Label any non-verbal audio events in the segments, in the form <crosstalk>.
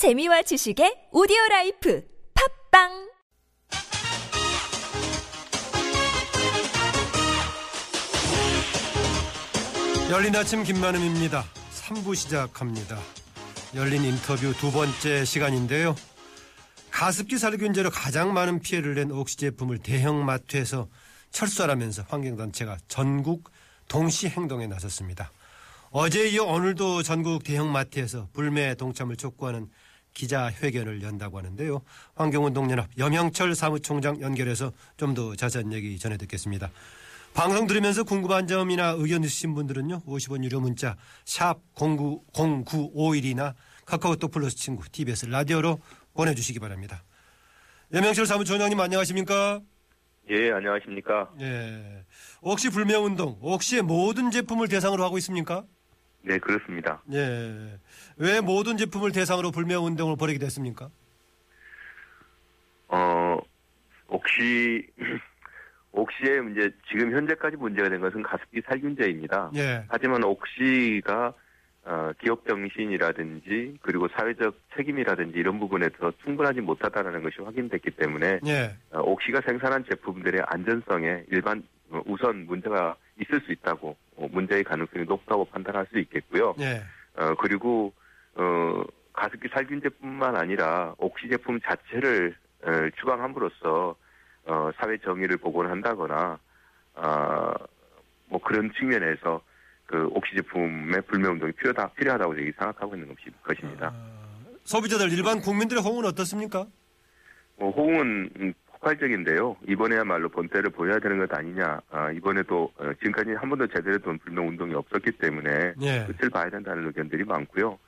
재미와 지식의 오디오 라이프 팟빵 열린 아침 김만흠입니다. 3부 시작합니다. 열린 인터뷰 두 번째 시간인데요. 가습기 살균제로 가장 많은 피해를 낸 옥시 제품을 대형마트에서 철수하라면서 환경단체가 전국 동시 행동에 나섰습니다. 어제 이어 오늘도 전국 대형마트에서 불매 동참을 촉구하는 기자회견을 연다고 하는데요. 환경운 동연합 염영철 사무총장 연결해서 좀 더 자세한 얘기 전해 듣겠습니다. 방송 들으면서 궁금한 점이나 의견 있으신 분들은요. 50원 유료 문자 샵 09, 0951이나 카카오톡 플러스 친구 TBS 라디오로 보내주시기 바랍니다. 염영철 사무총장님 안녕하십니까? 예, 안녕하십니까. 예. 혹시 불매운동, 혹시 모든 제품을 대상으로 하고 있습니까? 네, 그렇습니다. 예. 왜 모든 제품을 대상으로 불매운동을 벌이게 됐습니까? 어, 옥시, <clears throat> 옥시의 문제, 지금 현재까지 문제가 된 것은 가습기 살균제입니다. 예. 하지만 옥시가 어, 기업 정신이라든지 그리고 사회적 책임이라든지 이런 부분에서 충분하지 못하다는 것이 확인됐기 때문에 예. 어, 옥시가 생산한 제품들의 안전성에 일반 어, 우선 문제가 있을 수 있다고 어, 문제의 가능성이 높다고 판단할 수 있겠고요. 예. 어, 그리고, 어, 가습기 살균제뿐만 아니라 옥시 제품 자체를 어, 추방함으로써 어, 사회 정의를 복원한다거나, 아, 뭐 그런 측면에서 그 옥시 제품의 불매 운동이 필요하다, 필요하다고 저희 생각하고 있는 것이, 것입니다. 아, 소비자들 일반 국민들의 호응은 어떻습니까? 뭐 호응은 음, 폭발적인데요. 이번에야말로 본때를 보여야 되는 것 아니냐. 아, 이번에도 어, 지금까지 한 번도 제대로 된 불매 운동이 없었기 때문에 예. 끝을 봐야 된다는 의견들이 많고요.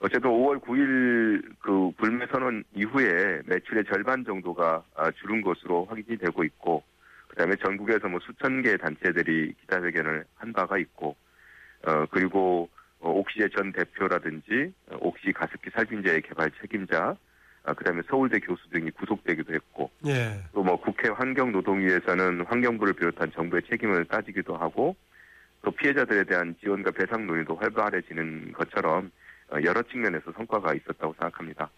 어쨌든 5월 9일 그 불매 선언 이후에 매출의 절반 정도가 아, 줄은 것으로 확인이 되고 있고, 그다음에 전국에서 뭐 수천 개의 단체들이 기자회견을 한 바가 있고, 어 그리고 어, 옥시제 전 대표라든지 어, 옥시 가습기 살균제 개발 책임자, 아, 그다음에 서울대 교수 등이 구속되기도 했고, 예. 또뭐 국회 환경노동위에서는 환경부를 비롯한 정부의 책임을 따지기도 하고 또 피해자들에 대한 지원과 배상 논의도 활발해지는 것처럼 어, 여러 측면에서 성과가 있었다고 생각합니다.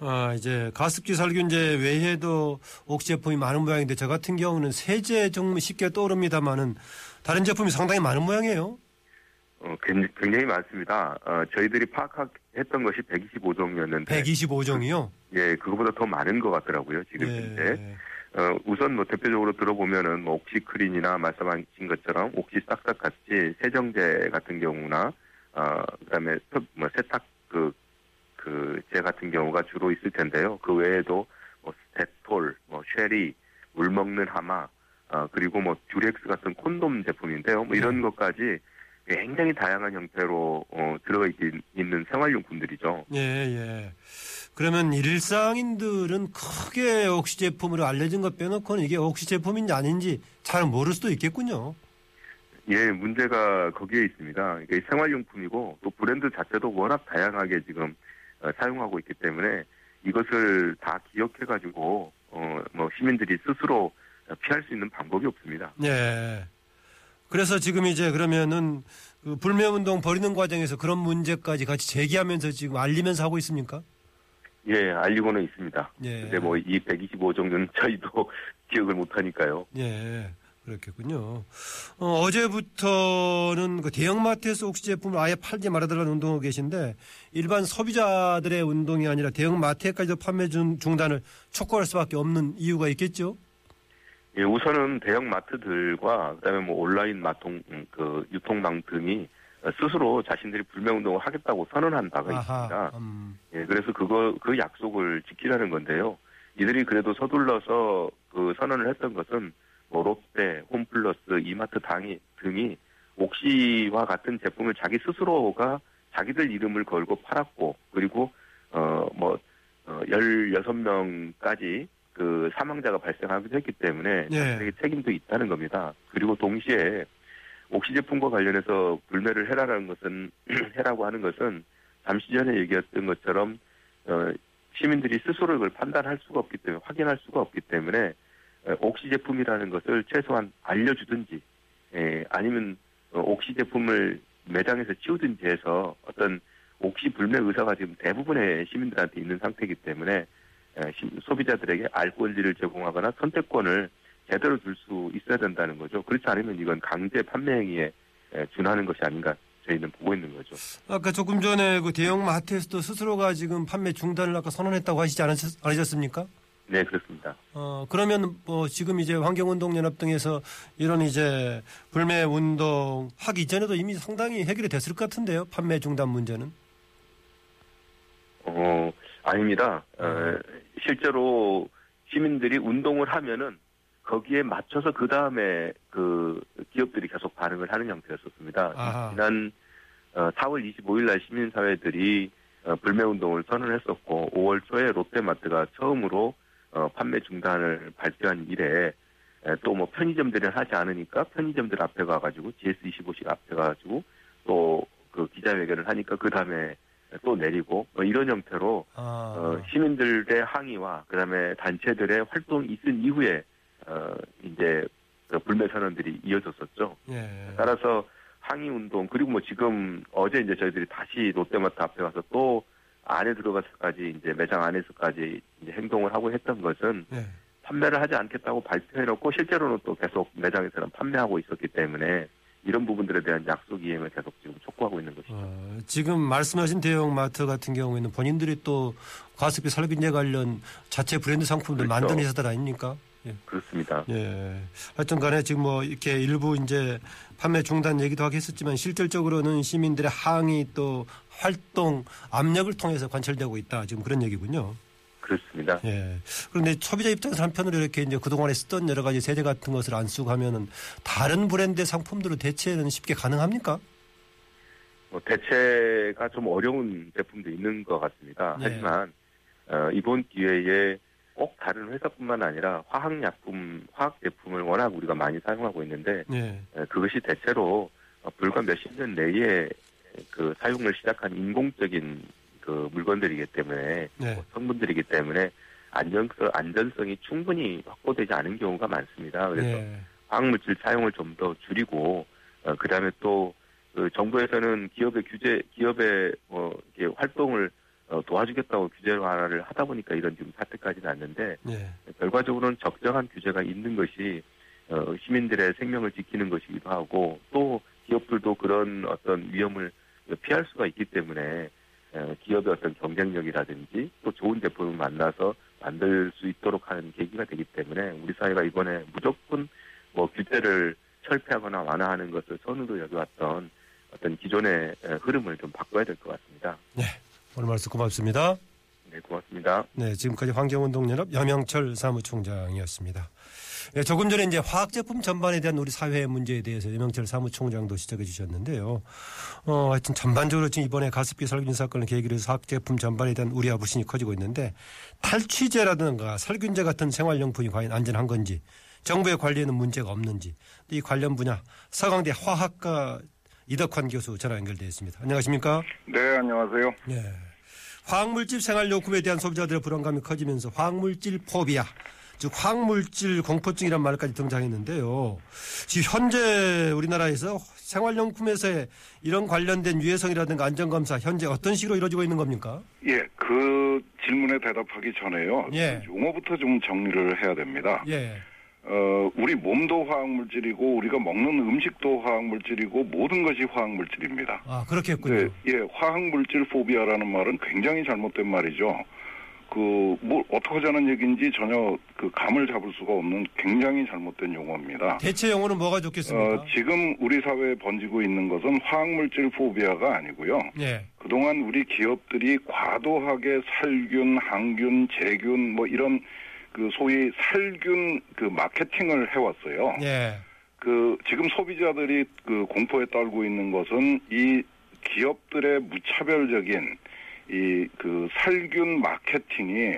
아, 이제 가습기 살균제 외에도 옥시 제품이 많은 모양인데 저 같은 경우는 세제 정말 쉽게 떠오릅니다만은 다른 제품이 상당히 많은 모양이에요. 어, 굉- 굉장히 많습니다. 어, 저희들이 파악했던 것이 125종이었는데 125종이요. 예, 그거보다 더 많은 것 같더라고요. 지금 현재. 예. 어, 우선 뭐 대표적으로 들어보면은 뭐 옥시크린이나 말씀하신 것처럼 옥시 싹싹 같이 세정제 같은 경우나 어, 그다음에 세- 뭐 세탁 그 그 제 같은 경우가 주로 있을 텐데요. 그 외에도 뭐 데톨, 뭐 쉐리, 물 먹는 하마, 어, 그리고 뭐 듀렉스 같은 콘돔 제품인데요. 뭐 이런 것까지 굉장히 다양한 형태로 어, 들어가 있, 있는 생활용품들이죠. 예, 예. 그러면 일상인들은 크게 옥시 제품으로 알려진 것 빼놓고는 이게 옥시 제품인지 아닌지 잘 모를 수도 있겠군요. 예, 문제가 거기에 있습니다. 이게 생활용품이고 또 브랜드 자체도 워낙 다양하게 지금 어, 사용하고 있기 때문에 이것을 다 기억해가지고 어, 뭐 시민들이 스스로 피할 수 있는 방법이 없습니다. 예. 그래서 지금 이제 그러면은 그 불매운동 벌이는 과정에서 그런 문제까지 같이 제기하면서 지금 알리면서 하고 있습니까? 예, 알리고는 있습니다. 예. 근데 뭐 이 125 정도는 저희도 <laughs> 기억을 못하니까요. 예. 그렇겠군요. 어, 어제부터는 그 대형마트에서 옥시 제품을 아예 팔지 말아달라는 운동하고 계신데 일반 소비자들의 운동이 아니라 대형마트에까지도 판매 중, 중단을 촉구할 수밖에 없는 이유가 있겠죠? 예, 우선은 대형 마트들과 그다음에 뭐 온라인 마통 음, 그 유통망 등이 어, 스스로 자신들이 불매 운동을 하겠다고 선언한 바가 있습니다. 음. 예, 그래서 그거, 그 약속을 지키라는 건데요. 이들이 그래도 서둘러서 그 선언을 했던 것은 뭐 롯데, 홈플러스, 이마트 당이, 등이 옥시와 같은 제품을 자기 스스로가 자기들 이름을 걸고 팔았고, 그리고, 어, 뭐, 어, 16명까지 그 사망자가 발생하기도 했기 때문에 예. 책임도 있다는 겁니다. 그리고 동시에 옥시 제품과 관련해서 불매를 해라라는 것은 <clears throat> 해라고 하는 것은 잠시 전에 얘기했던 것처럼 어, 시민들이 스스로 이걸 판단할 수가 없기 때문에 확인할 수가 없기 때문에 어, 옥시 제품이라는 것을 최소한 알려주든지 예, 아니면 어, 옥시 제품을 매장에서 치우든지 해서 어떤 옥시 불매 의사가 지금 대부분의 시민들한테 있는 상태이기 때문에 소비자들에게 알 권리를 제공하거나 선택권을 제대로 줄 수 있어야 된다는 거죠. 그렇지 않으면 이건 강제 판매 행위에 에, 준하는 것이 아닌가 저희는 보고 있는 거죠. 아까 조금 전에 그 대형 마트에서도 스스로가 지금 판매 중단을 아까 선언했다고 하시지 않으셨, 않으셨습니까? 네, 그렇습니다. 어, 그러면 뭐 지금 이제 환경운동연합 등에서 이런 이제 불매 운동 하기 전에도 이미 상당히 해결이 됐을 것 같은데요. 판매 중단 문제는. 어, 아닙니다. 어, 실제로 시민들이 운동을 하면은 거기에 맞춰서 그 다음에 그 기업들이 계속 반응을 하는 형태였었습니다. 아하. 지난 어, 4월 25일 날 시민사회들이 어, 불매 운동을 선언했었고 5월 초에 롯데마트가 처음으로 어, 판매 중단을 발표한 이래 또 뭐 편의점들은 하지 않으니까 편의점들 앞에 가가지고 GS25식 앞에 가가지고 또 그 기자회견을 하니까 그 다음에 또 내리고 뭐 이런 형태로 아, 어, 시민들의 항의와 그다음에 단체들의 활동이 있은 이후에 어, 이제 그 불매 선언들이 이어졌었죠. 예. 따라서 항의 운동 그리고 뭐 지금 어제 이제 저희들이 다시 롯데마트 앞에 가서 또 안에 들어가서까지 이제 매장 안에서까지 이제 행동을 하고 했던 것은 예. 판매를 하지 않겠다고 발표해놓고 실제로는 또 계속 매장에서는 판매하고 있었기 때문에 이런 부분들에 대한 약속 이행을 계속 지금 촉구하고 있는 것이죠. 어, 지금 말씀하신 대형 마트 같은 경우에는 본인들이 또 과습기 살균제 관련 자체 브랜드 상품들 그렇죠. 만드는 회사들 아닙니까? 예. 그렇습니다. 예. 하여튼 간에 지금 뭐 이렇게 일부 이제 판매 중단 얘기도 하긴 했었지만 실질적으로는 시민들의 항의 또 활동 압력을 통해서 관철되고 있다. 지금 그런 얘기군요. 그렇습니다. 예. 그런데 소비자 입장에서 한편으로 이렇게 이제 그동안에 쓰던 여러 가지 세제 같은 것을 안 쓰고 하면은 다른 브랜드의 상품들을 대체는 쉽게 가능합니까? 뭐 대체가 좀 어려운 제품도 있는 것 같습니다. 네. 하지만 어, 이번 기회에 꼭 다른 회사뿐만 아니라 화학약품, 화학 제품을 워낙 우리가 많이 사용하고 있는데 예. 에, 그것이 대체로 어, 불과 몇십 년 내에 그 사용을 시작한 인공적인 그 물건들이기 때문에 네. 뭐 성분들이기 때문에 안전성 안전성이 충분히 확보되지 않은 경우가 많습니다. 그래서 예. 화학물질 사용을 좀 더 줄이고 어, 그다음에 또 그 정부에서는 기업의 규제 기업의 뭐 이렇게 활동을 어, 도와주겠다고 규제화를 하다 보니까 이런 지금 사태까지 났는데 예. 결과적으로는 적정한 규제가 있는 것이 어, 시민들의 생명을 지키는 것이기도 하고 또 기업들도 그런 어떤 위험을 피할 수가 있기 때문에 어, 기업의 어떤 경쟁력이라든지 또 좋은 제품을 만나서 만들 수 있도록 하는 계기가 되기 때문에 우리 사회가 이번에 무조건 뭐 규제를 철폐하거나 완화하는 것을 선으로 여겨왔던 어떤 기존의 에, 흐름을 좀 바꿔야 될 것 같습니다. 오늘 말씀 고맙습니다. 네, 고맙습니다. 네, 지금까지 환경운동연합 염영철 사무총장이었습니다. 네, 조금 전에 이제 화학제품 전반에 대한 우리 사회의 문제에 대해서 염영철 사무총장도 지적해 주셨는데요. 어, 하여튼 전반적으로 지금 이번에 가습기 살균 사건을 계기로 해서 화학제품 전반에 대한 우려와 불신이 커지고 있는데 탈취제라든가 살균제 같은 생활용품이 과연 안전한 건지 정부의 관리에는 문제가 없는지 이 관련 분야 서강대 화학과 이덕환 교수 전화 연결되어 있습니다. 안녕하십니까? 네, 안녕하세요. 네. 화학물질 생활용품에 대한 소비자들의 불안감이 커지면서 화학물질 포비아, 즉 화학물질 공포증이란 말까지 등장했는데요. 지금 현재 우리나라에서 생활용품에서의 이런 관련된 유해성이라든가 안전검사 현재 어떤 식으로 이루어지고 있는 겁니까? 예, 그 질문에 대답하기 전에요. 예. 용어부터 좀 정리를 해야 됩니다. 예. 어, 우리 몸도 화학물질이고 우리가 먹는 음식도 화학물질이고 모든 것이 화학물질입니다. 아, 그렇겠군요. 네, 예, 화학물질 포비아라는 말은 굉장히 잘못된 말이죠. 그, 뭐, 어떻게 하자는 얘기인지 전혀 그 감을 잡을 수가 없는 굉장히 잘못된 용어입니다. 대체 용어는 뭐가 좋겠습니까? 어, 지금 우리 사회에 번지고 있는 것은 화학물질 포비아가 아니고요. 예. 그동안 우리 기업들이 과도하게 살균, 항균, 제균 뭐 이런 그 소위 살균 그 마케팅을 해왔어요. 예. 그 지금 소비자들이 그 공포에 떨고 있는 것은 이 기업들의 무차별적인 이 그 살균 마케팅이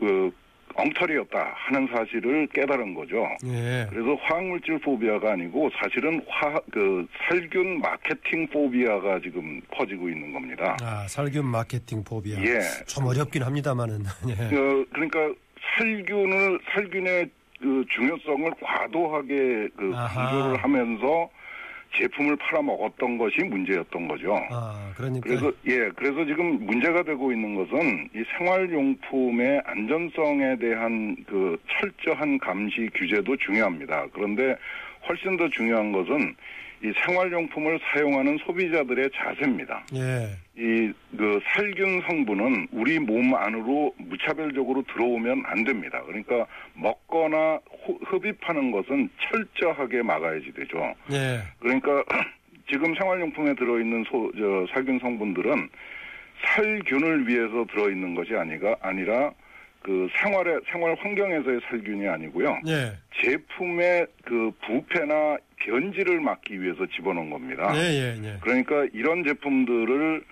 그 엉터리였다 하는 사실을 깨달은 거죠. 예. 그래서 화학물질 포비아가 아니고 사실은 화 그 살균 마케팅 포비아가 지금 퍼지고 있는 겁니다. 아, 살균 마케팅 포비아. 예. 좀 어렵긴 합니다만은. <laughs> 예. 어, 그러니까 살균을 살균의 그 중요성을 과도하게 그. 강조를 하면서 제품을 팔아먹었던 것이 문제였던 거죠. 아, 그러니까. 그래서 예, 그래서 지금 문제가 되고 있는 것은 이 생활용품의 안전성에 대한 그 철저한 감시 규제도 중요합니다. 그런데 훨씬 더 중요한 것은 이 생활용품을 사용하는 소비자들의 자세입니다. 예. 이그 살균 성분은 우리 몸 안으로 무차별적으로 들어오면 안 됩니다. 그러니까 먹거나 호- 흡입하는 것은 철저하게 막아야지 되죠. 예. 그러니까 <clears throat> 지금 생활용품에 들어있는 소, 저, 살균 성분들은 살균을 위해서 들어있는 것이 아니가 아니라 그 생활의 생활 환경에서의 살균이 아니고요. 예. 제품의 그 부패나 변질을 막기 위해서 집어넣은 겁니다. 예, 예, 예. 그러니까 이런 제품들을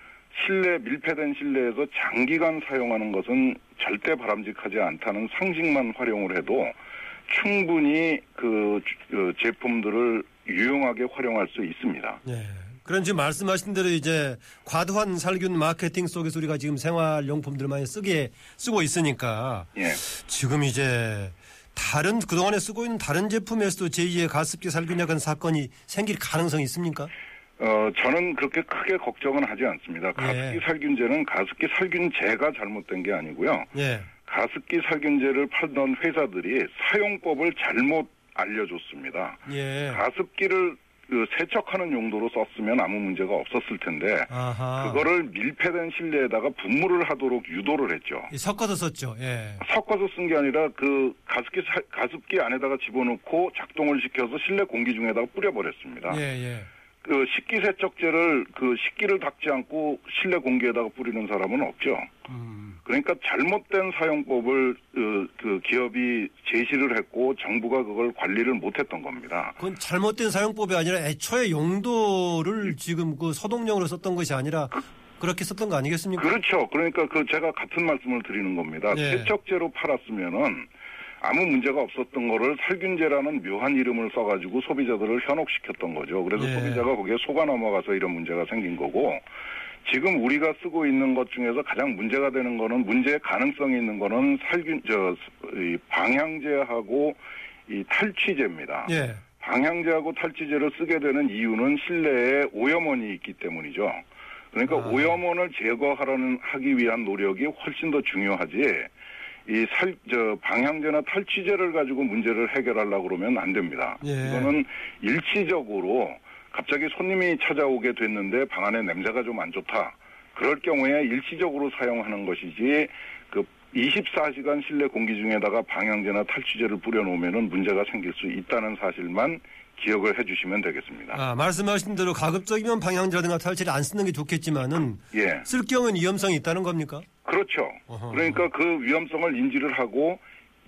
실내 밀폐된 실내에서 장기간 사용하는 것은 절대 바람직하지 않다는 상식만 활용을 해도 충분히 그 주- 그 제품들을 유용하게 활용할 수 있습니다. 예. 그런 지금 말씀하신 대로 이제 과도한 살균 마케팅 속에서 우리가 지금 생활 용품들 많이 쓰게 쓰고 있으니까 예. 지금 이제 다른 그동안에 쓰고 있는 다른 제품에서도 제2의 가습기 살균약은 사건이 생길 가능성이 있습니까? 어, 저는 그렇게 크게 걱정은 하지 않습니다. 가습기 예. 살균제는 가습기 살균제가 잘못된 게 아니고요. 예. 가습기 살균제를 팔던 회사들이 사용법을 잘못 알려줬습니다. 예. 가습기를 그 세척하는 용도로 썼으면 아무 문제가 없었을 텐데 아하. 그거를 밀폐된 실내에다가 분무를 하도록 유도를 했죠. 이 섞어서 썼죠. 예. 섞어서 쓴 게 아니라 그 가습기 사- 가습기 안에다가 집어넣고 작동을 시켜서 실내 공기 중에다가 뿌려버렸습니다. 예, 예. 그 식기 세척제를 그 식기를 닦지 않고 실내 공기에다가 뿌리는 사람은 없죠. 음. 그러니까 잘못된 사용법을 그, 그 기업이 제시를 했고 정부가 그걸 관리를 못했던 겁니다. 그건 잘못된 사용법이 아니라 애초에 용도를 지금 그 소독용으로 썼던 것이 아니라 그렇게 썼던 거 아니겠습니까? 그렇죠. 그러니까 그 제가 같은 말씀을 드리는 겁니다. 예. 세척제로 팔았으면은 아무 문제가 없었던 거를 살균제라는 묘한 이름을 써가지고 소비자들을 현혹시켰던 거죠. 그래서 예. 소비자가 거기에 속아 넘어가서 이런 문제가 생긴 거고 지금 우리가 쓰고 있는 것 중에서 가장 문제가 되는 거는 문제의 가능성이 있는 거는 살균 저 이 방향제하고 이 탈취제입니다. 예. 방향제하고 탈취제를 쓰게 되는 이유는 실내에 오염원이 있기 때문이죠. 그러니까 아. 오염원을 제거하라는 하기 위한 노력이 훨씬 더 중요하지. 이 살, 저, 방향제나 탈취제를 가지고 문제를 해결하려고 그러면 안 됩니다. 예. 이거는 일시적으로 갑자기 손님이 찾아오게 됐는데 방 안에 냄새가 좀 안 좋다. 그럴 경우에 일시적으로 사용하는 것이지 그 24시간 실내 공기 중에다가 방향제나 탈취제를 뿌려놓으면 문제가 생길 수 있다는 사실만 기억을 해주시면 되겠습니다. 아, 말씀하신 대로 가급적이면 방향제라든가 탈취를 안 쓰는 게 좋겠지만은 예, 쓸 경우는 위험성이 있다는 겁니까? 그렇죠. 어허. 그러니까 그 위험성을 인지를 하고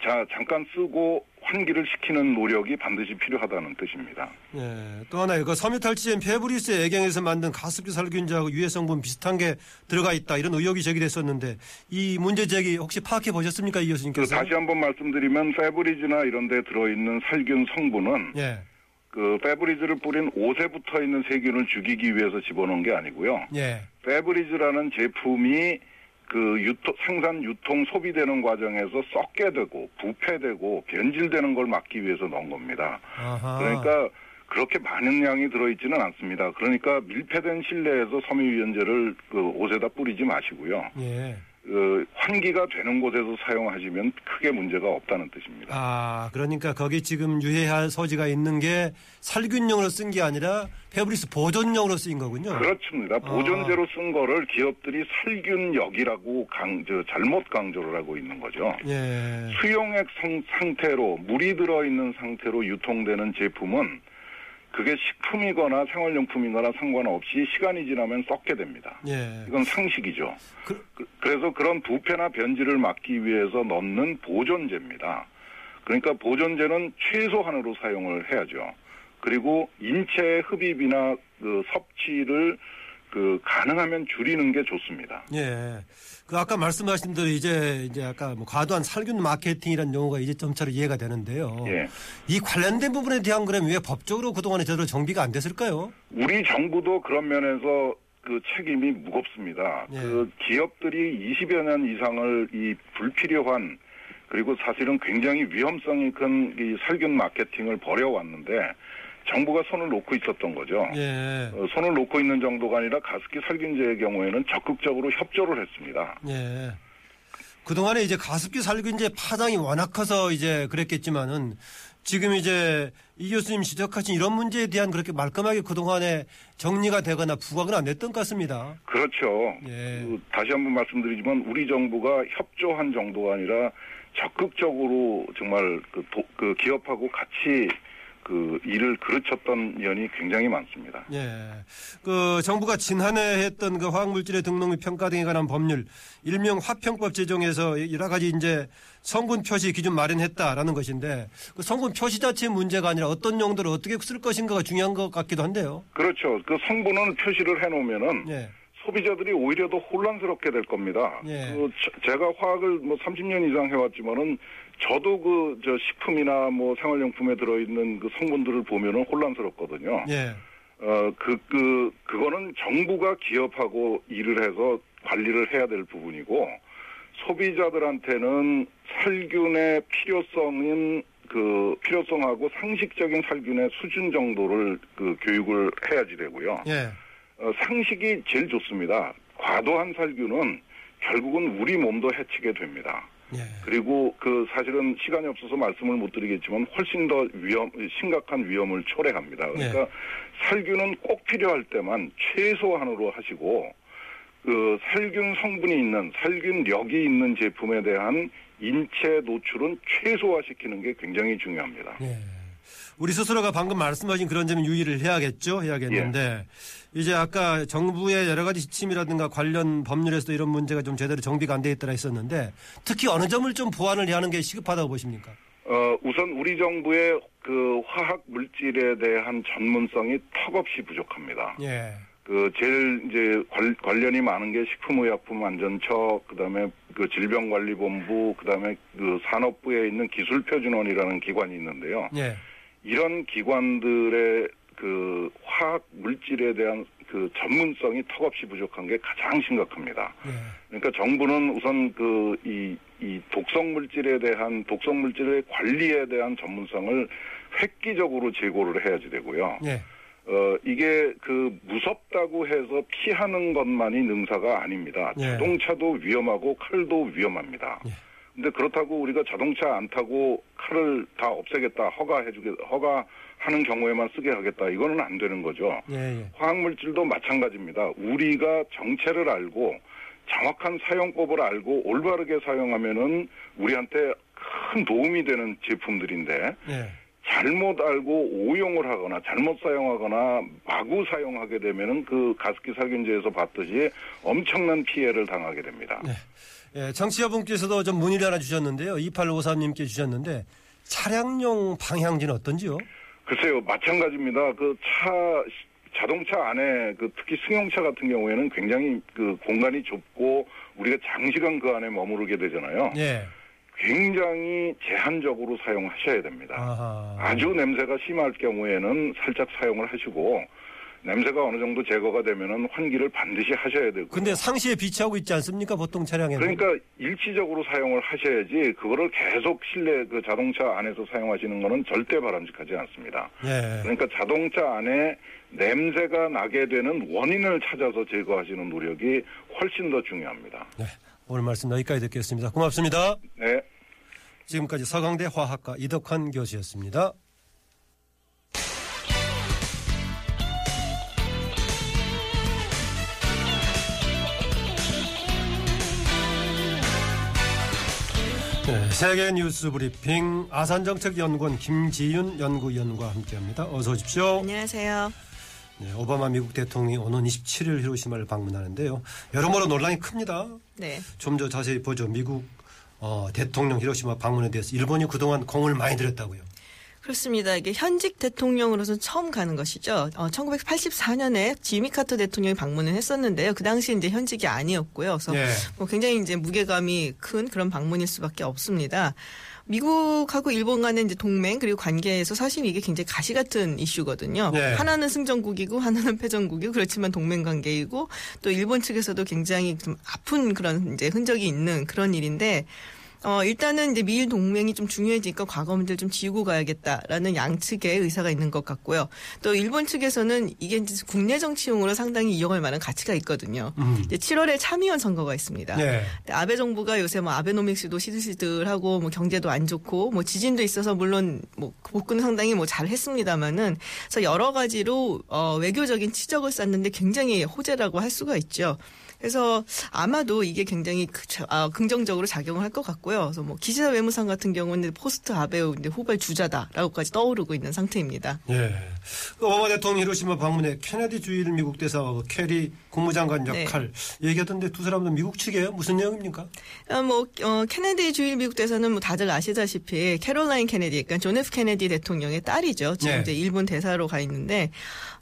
자 잠깐 쓰고 환기를 시키는 노력이 반드시 필요하다는 뜻입니다. 예. 또 하나 그 섬유탈취제인 페브리즈에 애경에서 만든 가습기 살균제하고 유해 성분 비슷한 게 들어가 있다 이런 의혹이 제기됐었는데 이 문제 제기 혹시 파악해 보셨습니까 이 그 교수님께서? 다시 한번 말씀드리면 페브리즈나 이런 데 들어있는 살균 성분은 예. 그 페브리즈를 뿌린 옷에 붙어 있는 세균을 죽이기 위해서 집어넣은 게 아니고요. 예. 페브리즈라는 제품이 그 유통, 생산, 유통, 소비되는 과정에서 썩게 되고 부패되고 변질되는 걸 막기 위해서 넣은 겁니다. 아하. 그러니까 그렇게 많은 양이 들어있지는 않습니다. 그러니까 밀폐된 실내에서 섬유유연제를 그 옷에다 뿌리지 마시고요. 예. 그 환기가 되는 곳에서 사용하시면 크게 문제가 없다는 뜻입니다. 아, 그러니까 거기 지금 유해할 소지가 있는 게 살균용으로 쓴 게 아니라 페브리즈 보존용으로 쓰인 거군요. 그렇습니다. 보존제로 쓴 거를 기업들이 살균역이라고 강, 저, 잘못 강조를 하고 있는 거죠. 예. 수용액 성- 상태로 물이 들어있는 상태로 유통되는 제품은 그게 식품이거나 생활용품이거나 상관없이 시간이 지나면 썩게 됩니다. 예. 이건 상식이죠. 그- 그, 그래서 그런 부패나 변질을 막기 위해서 넣는 보존제입니다. 그러니까 보존제는 최소한으로 사용을 해야죠. 그리고 인체의 흡입이나 그 섭취를 그 가능하면 줄이는 게 좋습니다. 예. 그 아까 말씀하신 대로 이제 이제 아까 뭐 과도한 살균 마케팅이라는 용어가 이제 점차로 이해가 되는데요. 예. 이 관련된 부분에 대한 그럼 왜 법적으로 그동안에 제대로 정비가 안 됐을까요? 우리 정부도 그런 면에서 그 책임이 무겁습니다. 예. 그 기업들이 20여 년 이상을 이 불필요한 그리고 사실은 굉장히 위험성이 큰 이 살균 마케팅을 벌여왔는데 정부가 손을 놓고 있었던 거죠. 예. 어, 손을 놓고 있는 정도가 아니라 가습기 살균제의 경우에는 적극적으로 협조를 했습니다. 예. 그동안에 이제 가습기 살균제 파장이 워낙 커서 이제 그랬겠지만은 지금 이제 이 교수님 지적하신 이런 문제에 대한 그렇게 말끔하게 그동안에 정리가 되거나 부각은 안 됐던 것 같습니다. 그렇죠. 예. 그 다시 한번 말씀드리지만 우리 정부가 협조한 정도가 아니라 적극적으로 정말 그, 도- 그 기업하고 같이 그 일을 그르쳤던 연이 굉장히 많습니다. 예. 그 정부가 지난해 했던 그 화학물질의 등록 및 평가 등에 관한 법률 일명 화평법 제정에서 여러 가지 이제 성분 표시 기준 마련했다라는 것인데 그 성분 표시 자체의 문제가 아니라 어떤 용도로 어떻게 쓸 것인가가 중요한 것 같기도 한데요. 그렇죠. 그 성분은 표시를 해놓으면은 예. 소비자들이 오히려 더 혼란스럽게 될 겁니다. 예. 그 저- 제가 화학을 뭐 30년 이상 해왔지만은 저도 그 저 식품이나 뭐 생활용품에 들어있는 그 성분들을 보면은 혼란스럽거든요. 예. 어, 그, 그, 그거는 정부가 기업하고 일을 해서 관리를 해야 될 부분이고, 소비자들한테는 살균의 필요성인 그 필요성하고 상식적인 살균의 수준 정도를 그 교육을 해야지 되고요. 예. 어, 상식이 제일 좋습니다. 과도한 살균은 결국은 우리 몸도 해치게 됩니다. 예. 그리고 그 사실은 시간이 없어서 말씀을 못 드리겠지만 훨씬 더 위험 심각한 위험을 초래합니다. 그러니까 살균은 꼭 필요할 때만 최소한으로 하시고 그 살균 성분이 있는 살균력이 있는 제품에 대한 인체 노출은 최소화시키는 게 굉장히 중요합니다. 예. 우리 스스로가 방금 말씀하신 그런 점은 유의를 해야겠죠. 해야겠는데 이제 아까 정부의 여러 가지 지침이라든가 관련 법률에서도 이런 문제가 좀 제대로 정비가 안 돼 있더라 했었는데 특히 어느 점을 좀 보완을 해야 하는 게 시급하다고 보십니까? 어, 우선 우리 정부의 그 화학 물질에 대한 전문성이 턱없이 부족합니다. 예. 그 제일 이제 관, 관련이 많은 게 식품의약품안전처 그다음에 그 질병관리본부 그다음에 그 산업부에 있는 기술표준원이라는 기관이 있는데요. 예. 이런 기관들의 그 화학 물질에 대한 그 전문성이 턱없이 부족한 게 가장 심각합니다. 예. 그러니까 정부는 우선 그이이 독성 물질에 대한 독성 물질의 관리에 대한 전문성을 획기적으로 제고를 해야지 되고요. 예. 어, 이게 그 무섭다고 해서 피하는 것만이 능사가 아닙니다. 예. 자동차도 위험하고 칼도 위험합니다. 예. 근데 그렇다고 우리가 자동차 안 타고 칼을 다 없애겠다, 허가해주게, 허가하는 경우에만 쓰게 하겠다. 이거는 안 되는 거죠. 예. 예. 화학물질도 마찬가지입니다. 우리가 정체를 알고 정확한 사용법을 알고 올바르게 사용하면은 우리한테 큰 도움이 되는 제품들인데 예. 잘못 알고 오용을 하거나 잘못 사용하거나 마구 사용하게 되면은 그 가습기 살균제에서 봤듯이 엄청난 피해를 당하게 됩니다. 네. 예, 청취자분께서도 좀 문의를 하나 주셨는데요. 2853님께 주셨는데 차량용 방향지는 어떤지요? 글쎄요, 마찬가지입니다. 그 차, 자동차 안에 그 특히 승용차 같은 경우에는 굉장히 그 공간이 좁고 우리가 장시간 그 안에 머무르게 되잖아요. 예. 굉장히 제한적으로 사용하셔야 됩니다. 아하. 아주 냄새가 심할 경우에는 살짝 사용을 하시고 냄새가 어느 정도 제거가 되면은 환기를 반드시 하셔야 되고. 근데 상시에 비치하고 있지 않습니까? 보통 차량에는. 그러니까 일시적으로 사용을 하셔야지 그거를 계속 실내 그 자동차 안에서 사용하시는 거는 절대 바람직하지 않습니다. 예. 그러니까 자동차 안에 냄새가 나게 되는 원인을 찾아서 제거하시는 노력이 훨씬 더 중요합니다. 네. 오늘 말씀 여기까지 듣겠습니다. 고맙습니다. 네. 지금까지 서강대 화학과 이덕환 교수였습니다. 네, 세계 뉴스 브리핑 아산정책연구원 김지윤 연구위원과 함께합니다. 어서 오십시오. 안녕하세요. 네, 오바마 미국 대통령이 오는 27일 히로시마를 방문하는데요. 여러모로 논란이 큽니다. 네. 좀 더 자세히 보죠. 미국 어, 대통령 히로시마 방문에 대해서 일본이 그동안 공을 많이 들였다고요. 그렇습니다. 이게 현직 대통령으로서 처음 가는 것이죠. 어, 1984년에 지미 카터 대통령이 방문을 했었는데요. 그 당시 이제 현직이 아니었고요. 그래서 예. 뭐 굉장히 이제 무게감이 큰 그런 방문일 수밖에 없습니다. 미국하고 일본 간의 이제 동맹 그리고 관계에서 사실 이게 굉장히 가시 같은 이슈거든요. 네. 하나는 승전국이고 하나는 패전국이고 그렇지만 동맹 관계이고 또 일본 측에서도 굉장히 좀 아픈 그런 이제 흔적이 있는 그런 일인데 어, 일단은 이제 미일 동맹이 좀 중요해지니까 과거 문제를 좀 지우고 가야겠다라는 양측의 의사가 있는 것 같고요. 또 일본 측에서는 이게 이제 국내 정치용으로 상당히 이용할 만한 가치가 있거든요. 음. 이제 7월에 참의원 선거가 있습니다. 네. 아베 정부가 요새 뭐 아베노믹스도 시들시들하고 뭐 경제도 안 좋고 뭐 지진도 있어서 물론 뭐 복구는 상당히 뭐 잘했습니다만은 그래서 여러 가지로 어 외교적인 치적을 쌓는데 굉장히 호재라고 할 수가 있죠. 그래서 아마도 이게 굉장히 그- 자- 아, 긍정적으로 작용을 할 것 같고요. 그래서 뭐 기시다 외무상 같은 경우는 포스트 아베 이제 후발 주자다라고까지 떠오르고 있는 상태입니다. 예. 그 오바마 대통령 히로시마 방문에 케네디 주일 미국 대사 케리 국무장관 네. 역할 얘기하던데 두 사람도 미국 측이에요? 무슨 내용입니까? 아, 뭐, 어, 케네디 주일 미국 대사는 뭐 다들 아시다시피 캐롤라인 케네디, 그러니까 존 F 케네디 대통령의 딸이죠. 지금 네. 이제 일본 대사로 가 있는데,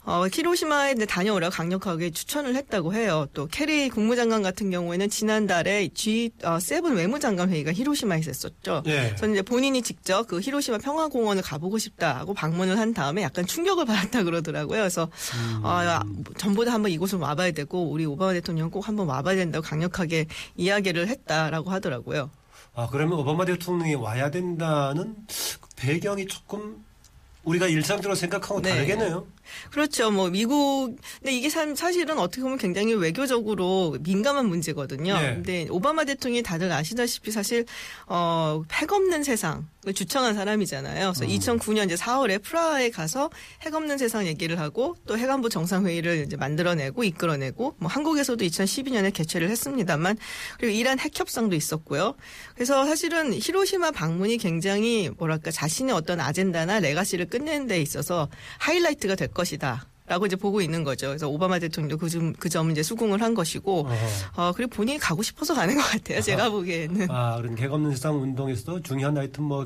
어, 히로시마에 이제 다녀오라고 강력하게 추천을 했다고 해요. 또 케리 국무장관 같은 경우에는 지난달에 G7 외무장관 회의가 히로시마에 있었죠. 예. 그래서 이제 본인이 직접 그 히로시마 평화공원을 가보고 싶다고 방문을 한 다음에 약간 충격을 <laughs> 받았다 그러더라고요. 그래서 음. 아, 야, 전부 다 한번 이곳을 와봐야 되고 우리 오바마 대통령 꼭 한번 와봐야 된다고 강력하게 이야기를 했다라고 하더라고요. 아, 그러면 오바마 대통령이 와야 된다는 그 배경이 조금 우리가 일상적으로 생각하고 네. 다르겠네요. 그렇죠. 뭐 미국 근데 이게 사- 사실은 어떻게 보면 굉장히 외교적으로 민감한 문제거든요. 네. 근데 오바마 대통령이 다들 아시다시피 사실 어, 핵 없는 세상을 주창한 사람이잖아요. 그래서 2009년 이제 4월에 프라하에 가서 핵 없는 세상 얘기를 하고 또 해관부 정상회의를 이제 만들어내고 이끌어내고 뭐 한국에서도 2012년에 개최를 했습니다만 그리고 이란 핵 협상도 있었고요. 그래서 사실은 히로시마 방문이 굉장히 뭐랄까 자신의 어떤 아젠다나 레가시를 끝내는 데 있어서 하이라이트가 될 것이다. 라고 이제 보고 있는 거죠. 그래서 오바마 대통령도 그 점, 그 점은 이제 수긍을 한 것이고. 어, 그리고 본인이 가고 싶어서 가는 것 같아요. 제가 보기에는. 아, 그런 개가 없는 세상 운동에서도 중요한 하여튼 뭐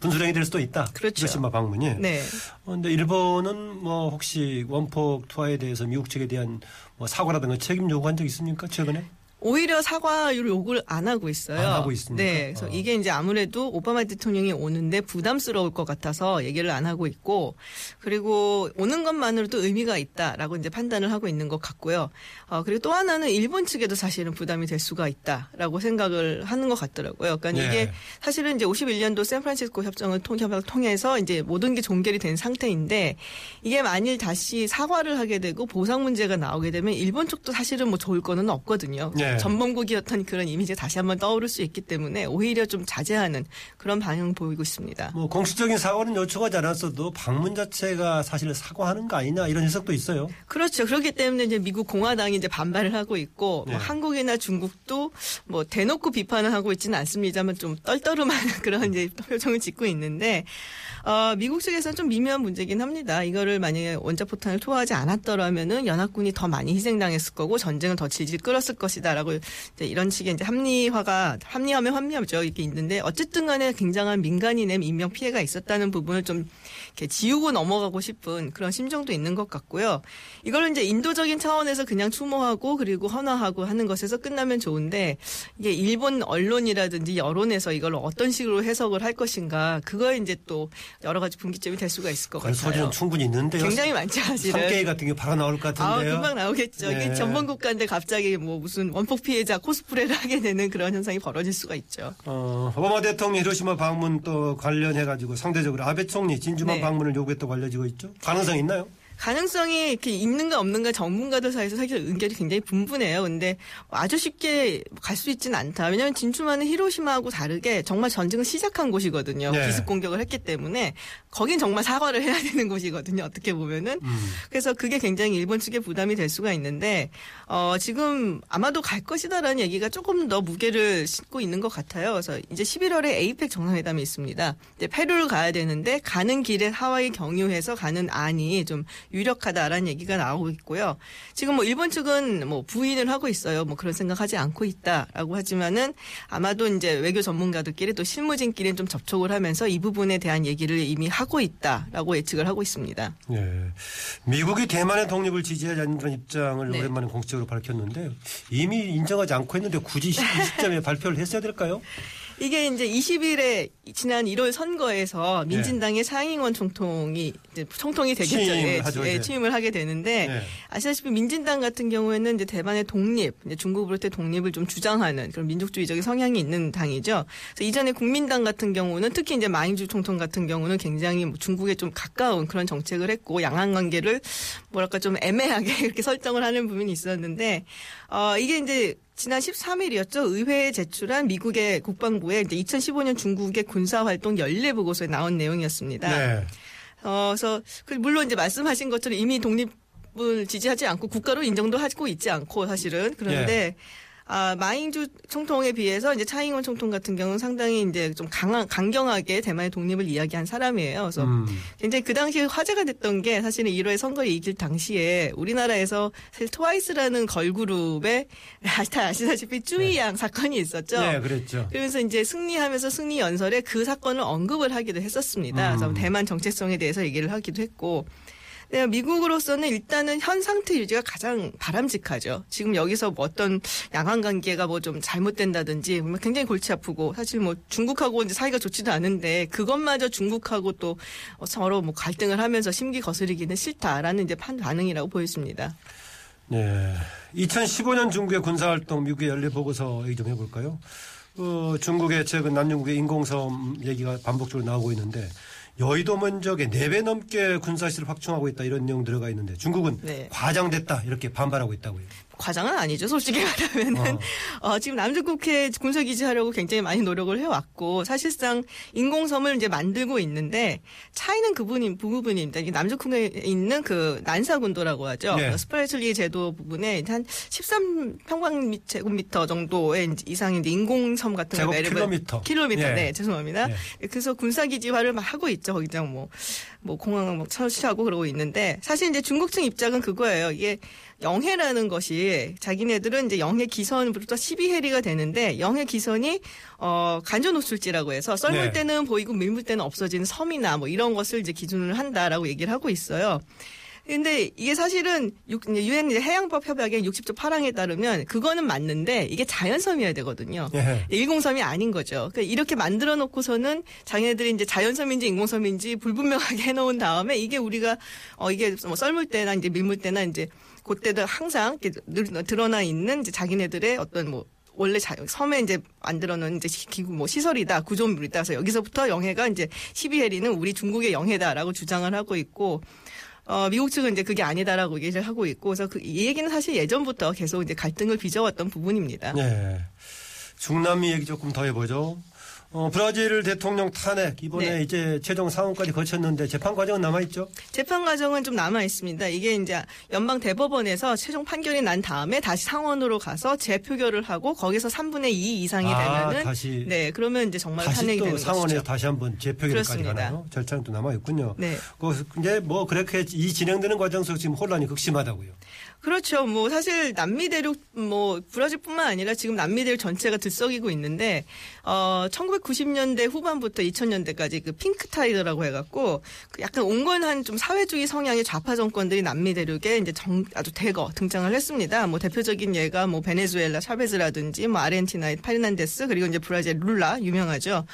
분수령이 될 수도 있다. 그렇죠. 히로시마 방문이. 네. 어, 근데 일본은 뭐 혹시 원폭 투하에 대해서 미국 측에 대한 뭐 사과라든가 책임 요구한 적 있습니까? 최근에? 오히려 사과를 요구를 안 하고 있어요. 안 하고 있습니까? 네. 그래서 어. 이게 이제 아무래도 오바마 대통령이 오는데 부담스러울 것 같아서 얘기를 안 하고 있고, 그리고 오는 것만으로도 의미가 있다라고 이제 판단을 하고 있는 것 같고요. 어, 그리고 또 하나는 일본 측에도 사실은 부담이 될 수가 있다라고 생각을 하는 것 같더라고요. 그러니까 네. 이게 사실은 이제 51년도 샌프란시스코 협정을 통, 협약을 통해서 이제 모든 게 종결이 된 상태인데 이게 만일 다시 사과를 하게 되고 보상 문제가 나오게 되면 일본 쪽도 사실은 뭐 좋을 거는 없거든요. 네. 전범국이었던 그런 이미지가 다시 한번 떠오를 수 있기 때문에 오히려 좀 자제하는 그런 방향을 보이고 있습니다. 뭐 공식적인 사과는 요청하지 않았어도 방문 자체가 사실 사과하는 거 아니냐 이런 해석도 있어요. 그렇죠. 그렇기 때문에 이제 미국 공화당이 이제 반발을 하고 있고 네. 뭐 한국이나 중국도 뭐 대놓고 비판을 하고 있지는 않습니다만 좀 떨떠름한 <laughs> 그런 이제 표정을 짓고 있는데 어, 미국 측에서는 좀 미묘한 문제긴 합니다. 이거를 만약에 원자포탄을 투하하지 않았더라면은 연합군이 더 많이 희생당했을 거고 전쟁을 더 질질 끌었을 것이다 라고 이제 이런 식의 이제 합리화가 합리하면 합리하죠 이렇게 있는데 어쨌든 간에 굉장한 민간인의 인명 피해가 있었다는 부분을 좀 이렇게 지우고 넘어가고 싶은 그런 심정도 있는 것 같고요. 이걸 이제 인도적인 차원에서 그냥 추모하고 그리고 헌화하고 하는 것에서 끝나면 좋은데 이게 일본 언론이라든지 여론에서 이걸 어떤 식으로 해석을 할 것인가 그거에 이제 또 여러 가지 분기점이 될 수가 있을 것 같아요. 소지는 충분히 있는데요. 굉장히 많죠, 사실은. 삼계이 같은 게 바로 나올 것 아, 같은데요. 금방 나오겠죠. 네. 이게 전범 국가인데 갑자기 뭐 무슨 원폭 피해자 코스프레를 하게 되는 그런 현상이 벌어질 수가 있죠. 어, 오바마 대통령 히로시마 방문 또 관련해가지고 상대적으로 아베 총리 진주만 네. 방문을 요구했다고 알려지고 있죠. 가능성이 있나요? 가능성이 이렇게 있는가 없는가 전문가들 사이에서 사실 의견이 굉장히 분분해요. 근데 아주 쉽게 갈 수 있지는 않다. 왜냐하면 진주만은 히로시마하고 다르게 정말 전쟁을 시작한 곳이거든요. 네. 기습 공격을 했기 때문에 거긴 정말 사과를 해야 되는 곳이거든요. 어떻게 보면은. 음. 그래서 그게 굉장히 일본 측에 부담이 될 수가 있는데 어, 지금 아마도 갈 것이다라는 얘기가 조금 더 무게를 싣고 있는 것 같아요. 그래서 이제 11월에 에이펙 정상회담이 있습니다. 이제 페루를 가야 되는데 가는 길에 하와이 경유해서 가는 안이 좀 유력하다라는 얘기가 나오고 있고요. 지금 뭐 일본 측은 뭐 부인을 하고 있어요. 뭐 그런 생각하지 않고 있다라고 하지만은 아마도 이제 외교 전문가들끼리 또 실무진끼리 좀 접촉을 하면서 이 부분에 대한 얘기를 이미 하고 있다라고 예측을 하고 있습니다. 예. 미국이 대만의 독립을 지지하지 않는 그런 입장을 네. 오랜만에 공식적으로 밝혔는데 이미 인정하지 않고 했는데 굳이 이 시점에 <laughs> 발표를 했어야 될까요? 이게 이제 20일에 지난 1월 선거에서 민진당의 상ing원 총통이 이제 총통이 되겠죠. 예, 취임하죠, 예, 이제. 취임을 하게 되는데 네. 아시다시피 민진당 같은 경우에는 이제 대만의 독립, 이제 중국으로부터 독립을 좀 주장하는 그런 민족주의적인 성향이 있는 당이죠. 그래서 이전에 국민당 같은 경우는 특히 이제 마잉주 총통 같은 경우는 굉장히 뭐 중국에 좀 가까운 그런 정책을 했고 양안 관계를 뭐랄까 좀 애매하게 <laughs> 이렇게 설정을 하는 부분이 있었는데 어 이게 이제 지난 13일이었죠. 의회에 제출한 미국의 국방부의 이제 2015년 중국의 군사활동 연례 보고서에 나온 내용이었습니다. 네. 어, 그래서 그 물론 이제 말씀하신 것처럼 이미 독립을 지지하지 않고 국가로 인정도 하고 있지 않고 사실은 그런데 아, 마잉주 총통에 비해서 이제 차잉원 총통 같은 경우는 상당히 이제 좀 강한 강경하게 대만의 독립을 이야기한 사람이에요. 그래서 음. 굉장히 그 당시에 화제가 됐던 게 사실은 1회 선거에 이길 당시에 우리나라에서 사실 트와이스라는 걸그룹에 <laughs> 다 아시다시피 쭈이양 사건이 있었죠. 네, 그랬죠. 그러면서 이제 승리하면서 승리 연설에 그 사건을 언급을 하기도 했었습니다. 음. 그래서 대만 정체성에 대해서 얘기를 하기도 했고. 네, 미국으로서는 일단은 현 상태 유지가 가장 바람직하죠. 지금 여기서 뭐 어떤 양안 관계가 뭐 좀 잘못된다든지 뭐 굉장히 골치 아프고 사실 뭐 중국하고 이제 사이가 좋지도 않은데 그것마저 중국하고 또 서로 뭐 갈등을 하면서 심기 거스르기는 싫다라는 이제 판 반응이라고 보였습니다. 네. 2015년 중국의 군사활동 미국의 연례 보고서 얘기 좀 해볼까요? 어, 중국의 최근 남중국의 인공섬 얘기가 반복적으로 나오고 있는데 여의도 면적의 4배 넘게 군사시를 확충하고 있다 이런 내용 들어가 있는데 중국은 네. 과장됐다 이렇게 반발하고 있다고요. 과장은 아니죠. 솔직히 <laughs> 말하면은 어. 지금 남중국해 군사 기지하려고 굉장히 많이 노력을 해왔고 사실상 인공섬을 이제 만들고 있는데 차이는 그분이 그 부분입니다. 이게 남중국해에 있는 그 난사군도라고 하죠. 네. 스프레틀리 제도 부분에 한 13평방제곱미터 정도의 이제 인공섬 같은 제곱 걸 킬로미터. 킬로미터. 예. 네, 죄송합니다. 네. 그래서 군사 기지화를 막 하고 있죠. 거기장 뭐, 뭐 공항 뭐 설치하고 그러고 있는데 사실 이제 중국 측 입장은 그거예요. 이게 영해라는 것이 자기네들은 이제 영해 기선부터 12해리가 되는데 영해 기선이 어 간전호출지라고 해서 썰물 네. 때는 보이고 밀물 때는 없어지는 섬이나 뭐 이런 것을 이제 기준으로 한다라고 얘기를 하고 있어요. 근데 이게 사실은 육- 유엔 해양법 협약의 60조 8항에 따르면 그거는 맞는데 이게 자연섬이어야 되거든요. 예. 일공섬이 아닌 거죠. 그러니까 이렇게 만들어 놓고서는 자기네들이 이제 자연섬인지 인공섬인지 불분명하게 <laughs> 해놓은 다음에 이게 우리가 어 이게 뭐 썰물 때나 이제 밀물 때나 이제 그때도 항상 드러나 있는 이제 자기네들의 어떤 뭐 원래 자, 섬에 이제 만들어 놓은 이제 시- 기구 뭐 시설이다 구조물이다 그래서 여기서부터 영해가 이제 12해리는 우리 중국의 영해다라고 주장을 하고 있고 어, 미국 측은 이제 그게 아니다라고 얘기를 하고 있고, 그래서 그, 이 얘기는 사실 예전부터 계속 이제 갈등을 빚어왔던 부분입니다. 네. 중남미 얘기 조금 더 해보죠. 어, 브라질 대통령 탄핵 이번에 네. 이제 최종 상원까지 거쳤는데 재판 과정은 남아 있죠. 재판 과정은 좀 남아 있습니다. 이게 이제 연방 대법원에서 최종 판결이 난 다음에 다시 상원으로 가서 재표결을 하고 거기서 3분의 2 이상이 아, 되면은 다시 네 그러면 이제 정말 탄핵이 또 되는 상원에서 것이죠. 다시 한번 재표결까지. 가나요? 절차는 또 남아 있군요. 네. 그 이제 뭐 그렇게 이 진행되는 과정 속 지금 혼란이 극심하다고요. 그렇죠. 뭐 사실 남미 대륙 뭐 브라질뿐만 아니라 지금 남미 대륙 전체가 들썩이고 있는데 어 1990년대 후반부터 2000년대까지 그 핑크 타이더라고 해갖고 그 약간 온건한 좀 사회주의 성향의 좌파 정권들이 남미 대륙에 이제 정, 아주 대거 등장을 했습니다. 뭐 대표적인 예가 뭐 베네수엘라 차베즈라든지 뭐 아르헨티나의 파르난데스 그리고 이제 브라질 룰라 유명하죠.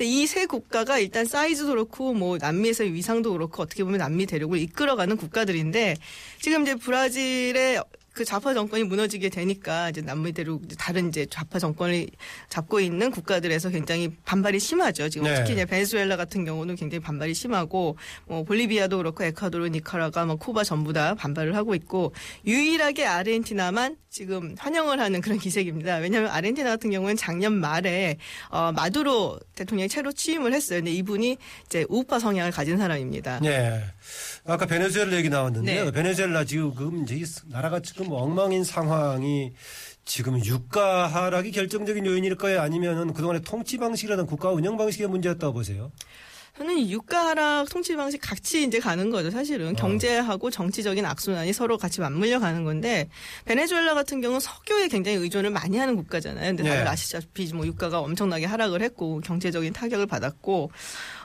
근데 이세 국가가 일단 사이즈도 그렇고 뭐 남미에서의 위상도 그렇고 어떻게 보면 남미 대륙을 이끌어가는 국가들인데 지금 이제 브라질의 그 좌파 정권이 무너지게 되니까 이제 남미 대륙 다른 이제 좌파 정권을 잡고 있는 국가들에서 굉장히 반발이 심하죠. 지금 네. 특히 이제 베네수엘라 같은 경우는 굉장히 반발이 심하고 뭐 볼리비아도 그렇고 에콰도르, 니카라가, 뭐 쿠바 전부 다 반발을 하고 있고 유일하게 아르헨티나만 지금 환영을 하는 그런 기색입니다. 왜냐하면 아르헨티나 같은 경우는 작년 말에 어, 마두로 대통령이 새로 취임을 했어요. 근데 이분이 이제 우파 성향을 가진 사람입니다. 네. 아까 베네수엘라 얘기 나왔는데요. 네. 베네수엘라 지금 이제 이 나라가 지금 엉망인 상황이 지금 유가 하락이 결정적인 요인일까요? 아니면은 그동안의 통치 방식이라든 국가 운영 방식의 문제였다고 보세요? 저는 이 유가 하락 통치 방식 같이 이제 가는 거죠. 사실은 경제하고 정치적인 악순환이 서로 같이 맞물려 가는 건데 베네수엘라 같은 경우는 석유에 굉장히 의존을 많이 하는 국가잖아요. 근데 다들 네. 아시다시피 뭐 유가가 엄청나게 하락을 했고 경제적인 타격을 받았고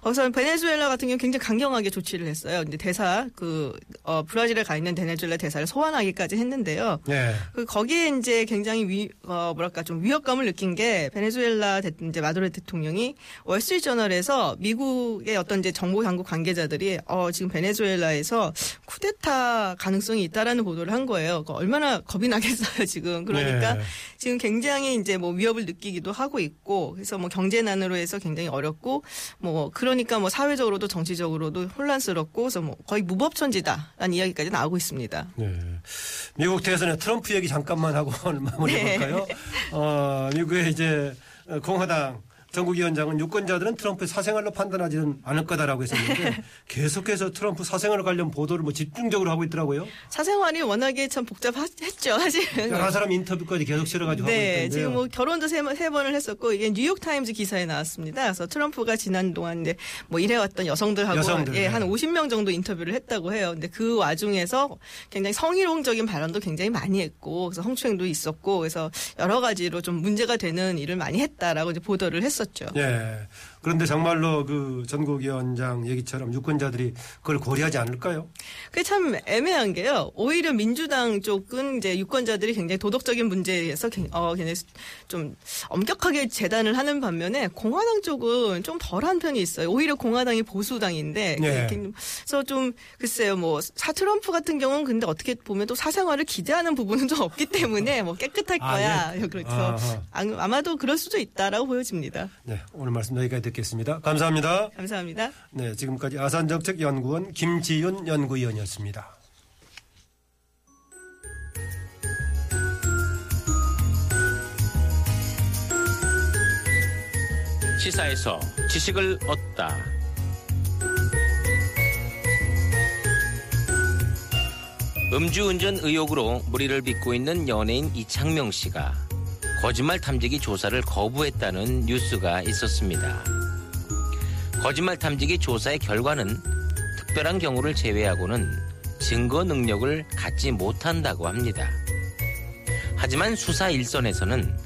그래서 베네수엘라 같은 경우 굉장히 강경하게 조치를 했어요. 근데 대사 그 어, 브라질에 가 있는 베네수엘라 대사를 소환하기까지 했는데요. 예. 그 거기에 이제 굉장히 위, 어, 뭐랄까 좀 위협감을 느낀 게 베네수엘라 대, 이제 마두로 대통령이 월스트리트저널에서 미국의 어떤 이제 정보 당국 관계자들이 어, 지금 베네수엘라에서 쿠데타 가능성이 있다라는 보도를 한 거예요. 그 얼마나 겁이 나겠어요 <laughs> 지금. 그러니까 네. 지금 굉장히 이제 뭐 위협을 느끼기도 하고 있고 그래서 뭐 경제난으로 해서 굉장히 어렵고 뭐 그 러니까 뭐 사회적으로도 정치적으로도 혼란스럽고 그래서 뭐 거의 무법천지다라는 이야기까지 나오고 있습니다. 네. 미국 대선에 트럼프 얘기 잠깐만 하고 <laughs> 마무리해 볼까요? 어, 미국의 이제 공화당 전국 위원장은 유권자들은 트럼프의 사생활로 판단하지는 않을 거다라고 했었는데 <laughs> 계속해서 트럼프 사생활 관련 보도를 뭐 집중적으로 하고 있더라고요. 사생활이 워낙에 참 복잡했죠, 사실은. 여러 사람 인터뷰까지 계속 실어가지고 하고 네, 있던데요. 지금 뭐 결혼도 세, 번- 세 번을 했었고 이게 뉴욕 타임즈 기사에 나왔습니다. 그래서 트럼프가 지난 동안 이제 뭐 일해왔던 여성들하고 여성들, 예, 네. 한 50명 정도 인터뷰를 했다고 해요. 근데 그 와중에서 굉장히 성희롱적인 발언도 굉장히 많이 했고 그래서 성추행도 있었고 그래서 여러 가지로 좀 문제가 되는 일을 많이 했다라고 이제 보도를 했었 죠. 예. 그런데 정말로 그 전국위원장 얘기처럼 유권자들이 그걸 고려하지 않을까요? 그게 참 애매한 게요. 오히려 민주당 쪽은 이제 유권자들이 굉장히 도덕적인 문제에서 굉- 어, 굉장히 좀 엄격하게 재단을 하는 반면에 공화당 쪽은 좀 덜한 편이 있어요. 오히려 공화당이 보수당인데 네. 그래서 좀 글쎄요. 뭐 사 트럼프 같은 경우는 근데 어떻게 보면 또 사생활을 기대하는 부분은 좀 없기 때문에 뭐 깨끗할 <laughs> 아, 거야. 예. 그래서 아하. 아- 아마도 그럴 수도 있다라고 보여집니다. 네. 오늘 말씀 여기까지 듣 겠습니다. 감사합니다. 감사합니다. 네. 지금까지 아산정책연구원 김지윤 연구위원이었습니다. 시사에서 지식을 얻다. 음주운전 의혹으로 무리를 빚고 있는 연예인 이창명 씨가 거짓말 탐지기 조사를 거부했다는 뉴스가 있었습니다. 거짓말 탐지기 조사의 결과는 특별한 경우를 제외하고는 증거 능력을 갖지 못한다고 합니다. 하지만 수사 일선에서는